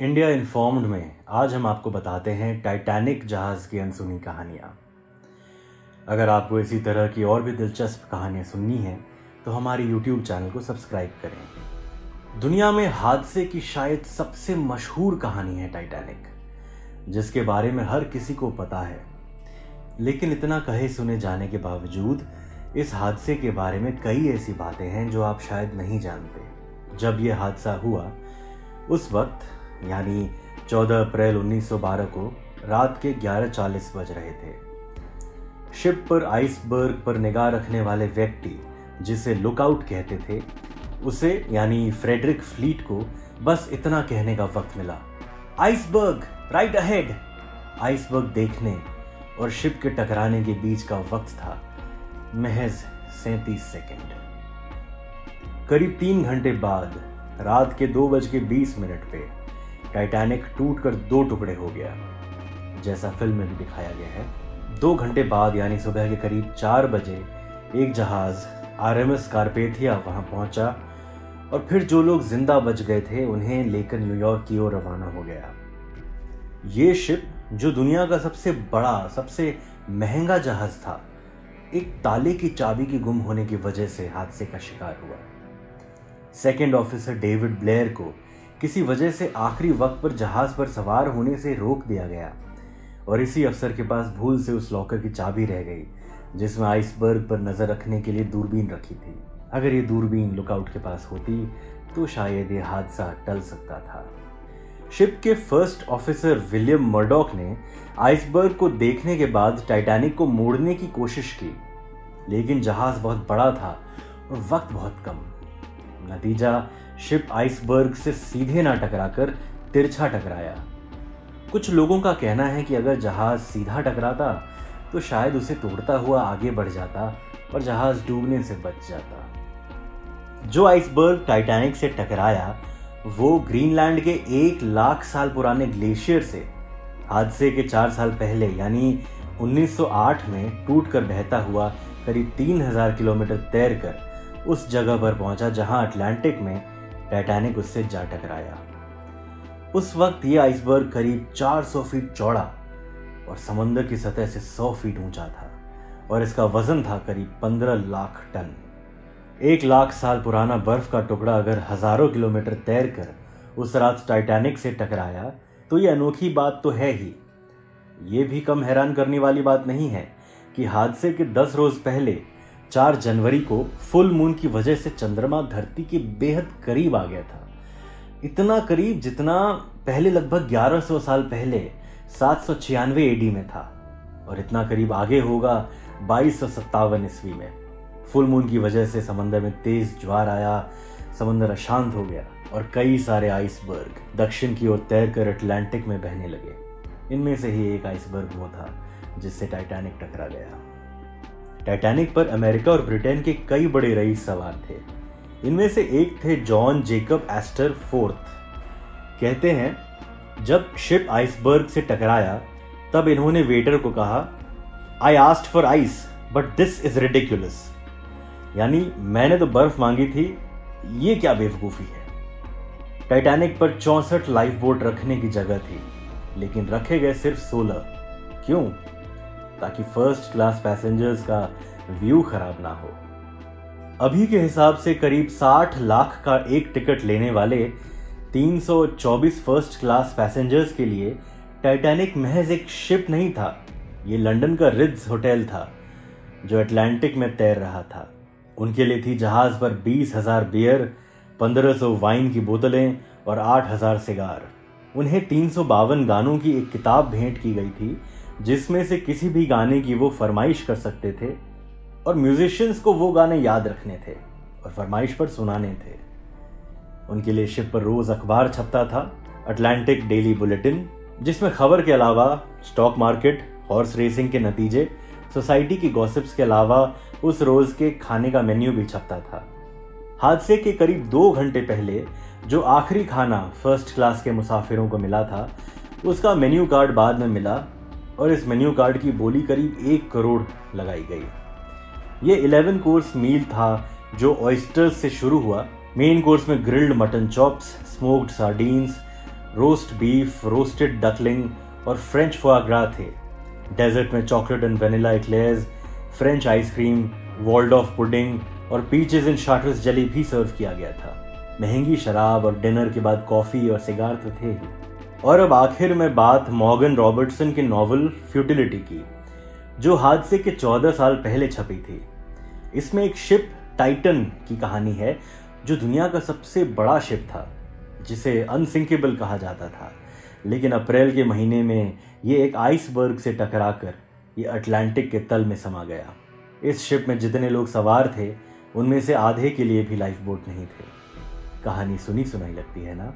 India informed में आज हम आपको बताते हैं टाइटैनिक जहाज़ की अनसुनी कहानियाँ। अगर आपको इसी तरह की और भी दिलचस्प कहानियाँ सुननी हैं तो हमारे यूट्यूब चैनल को सब्सक्राइब करें। दुनिया में हादसे की शायद सबसे मशहूर कहानी है टाइटैनिक, जिसके बारे में हर किसी को पता है। लेकिन इतना कहे सुने जाने के बावजूद, इस हादसे के बारे में कई ऐसी बातें हैं जो आप शायद नहीं जानते। जब यह हादसा हुआ, उस वक्त यानी 14 अप्रैल 1912 को रात के 11:40 बज रहे थे। शिप पर आइसबर्ग पर निगाह रखने वाले व्यक्ति, जिसे लुकआउट कहते थे, उसे यानी फ्रेडरिक फ्लीट को बस इतना कहने का वक्त मिला। आइसबर्ग राइट अहेड आइसबर्ग देखने और शिप के टकराने के बीच का वक्त था। महज सैतीस सेकेंड। करीब तीन घंटे बाद, रात के दो बज के बीस मिनट पे टाइटैनिक टूटकर दो टुकड़े हो गया। जैसा फ़िल्म में भी दिखाया गया है, दो घंटे बाद यानी सुबह के करीब चार बजे, एक जहाज़ आर एम एस कारपेथिया वहाँ पहुँचा और फिर जो लोग ज़िंदा बच गए थे, उन्हें लेकर न्यूयॉर्क की ओर रवाना हो गया। ये शिप, जो दुनिया का सबसे बड़ा, सबसे महँगा जहाज़ था, एक ताले की चाबी के गुम होने की वजह से हादसे का शिकार हुआ। सेकेंड ऑफिसर डेविड ब्लेयर को किसी वजह से आखिरी वक्त पर जहाज़ पर सवार होने से रोक दिया गया। और इसी अफसर के पास भूल से उस लॉकर की चाबी रह गई, जिसमें आइसबर्ग पर नज़र रखने के लिए दूरबीन रखी थी। अगर ये दूरबीन लुकआउट के पास होती तो शायद ये हादसा टल सकता था। शिप के फ़र्स्ट ऑफिसर विलियम मर्डॉक ने आइसबर्ग को देखने के बाद टाइटैनिक को मोड़ने की कोशिश की। लेकिन जहाज़ बहुत बड़ा था और वक्त बहुत कम। नतीजा शिप आइसबर्ग से सीधे ना टकराकर तिरछा टकराया। कुछ लोगों का कहना है कि अगर जहाज़ सीधा टकराता तो शायद उसे तोड़ता हुआ आगे बढ़ जाता और जहाज़ डूबने से बच जाता। जो आइसबर्ग टाइटैनिक से टकराया, वो ग्रीनलैंड के एक लाख साल पुराने ग्लेशियर से, हादसे के चार साल पहले, यानी 1908 में टूटकर बहता हुआ करीब 3000 किलोमीटर तैरकर उस जगह पर पहुँचा, जहाँ अटलांटिक में टाइटैनिक उससे जा टकराया। उस वक्त ये आइसबर्ग करीब 400 फीट चौड़ा और समंदर की सतह से 100 फीट ऊँचा था और इसका वज़न था करीब 15 लाख टन। एक लाख साल पुराना बर्फ़ का टुकड़ा अगर हज़ारों किलोमीटर तैर कर उस रात टाइटैनिक से टकराया तो ये अनोखी बात तो है ही। ये भी कम हैरान करने वाली बात नहीं है कि हादसे के दस रोज पहले चार जनवरी को फुल मून की वजह से चंद्रमा धरती के बेहद करीब आ गया था। इतना करीब जितना पहले लगभग 1100 साल पहले सात सौ छियानवे एडी में था और इतना करीब आगे होगा बाईस सौ ईस्वी में। फुल मून की वजह से समंदर में तेज ज्वार आया, समंदर अशांत हो गया और कई सारे आइसबर्ग दक्षिण की ओर तैरकर अटलांटिक में बहने लगे। इनमें से ही एक आइसबर्ग वो था जिससे टाइटैनिक टकरा गया। टाइटैनिक पर अमेरिका और ब्रिटेन के कई बड़े रईस सवार थे। इनमें से एक थे जॉन जेकब एस्टर फोर्थ। कहते हैं, जब शिप आइसबर्ग से टकराया, तब इन्होंने वेटर को कहा I asked for ice but this is ridiculous यानी, मैंने तो बर्फ़ मांगी थी, ये क्या बेवकूफ़ी है? टाइटैनिक पर चौसठ लाइफ बोट रखने की जगह थी, लेकिन रखे गए सिर्फ़ सोलह। क्यों? ताकि फ़र्स्ट क्लास पैसेंजर्स का व्यू खराब ना हो। अभी के हिसाब से करीब 60 लाख का एक टिकट लेने वाले 324 फ़र्स्ट क्लास पैसेंजर्स के लिए टाइटैनिक महज एक शिप नहीं था, ये लंदन का रिद्स होटल था, जो अटलांटिक में तैर रहा था। उनके लिए थी जहाज़ पर बीस हज़ार बियर पंद्रह सौ वाइन की बोतलें और आठ हज़ार सिगार उन्हें तीन सौ बावन गानों की एक किताब भेंट की गई थी जिसमें से किसी भी गाने की वो फरमाइश कर सकते थे और म्यूजिशियंस को वो गाने याद रखने थे और फरमाइश पर सुनाने थे। उनके लिए शिप पर रोज अखबार छपता था अटलांटिक डेली बुलेटिन जिसमें खबर के अलावा स्टॉक मार्केट हॉर्स रेसिंग के नतीजे सोसाइटी की गॉसिप्स के अलावा उस रोज के खाने का मेन्यू भी छपता था। हादसे के करीब दो घंटे पहले जो आखिरी खाना फ़र्स्ट क्लास के मुसाफिरों को मिला था, उसका मेन्यू कार्ड बाद में मिला और इस मेन्यू कार्ड की बोली करीब एक करोड़ लगाई गई। ये इलेवन कोर्स मील था जो ऑयस्टर्स से शुरू हुआ। मेन कोर्स में grilled mutton chops smoked sardines roast beef roasted duckling और फ्रेंच फोआग्रा थे। डेजर्ट में chocolate and vanilla eclairs French ice cream Waldorf pudding और पीचेज इन शार्टर्स जली भी सर्व किया गया था। महँगी शराब और डिनर के बाद कॉफ़ी और सिगार तो थे ही। और अब आखिर में बात मॉर्गन रॉबर्टसन के नॉवल फ्यूटिलिटी की, जो हादसे के चौदह साल पहले छपी थी। इसमें एक शिप टाइटन की कहानी है, जो दुनिया का सबसे बड़ा शिप था, जिसे अनसिंकेबल कहा जाता था। लेकिन अप्रैल के महीने में ये एक आइसबर्ग से टकराकर ये अटलांटिक के तल में समा गया। इस शिप में जितने लोग सवार थे, उनमें से आधे के लिए भी लाइफ बोट नहीं थे। कहानी सुनी सुनाई लगती है ना?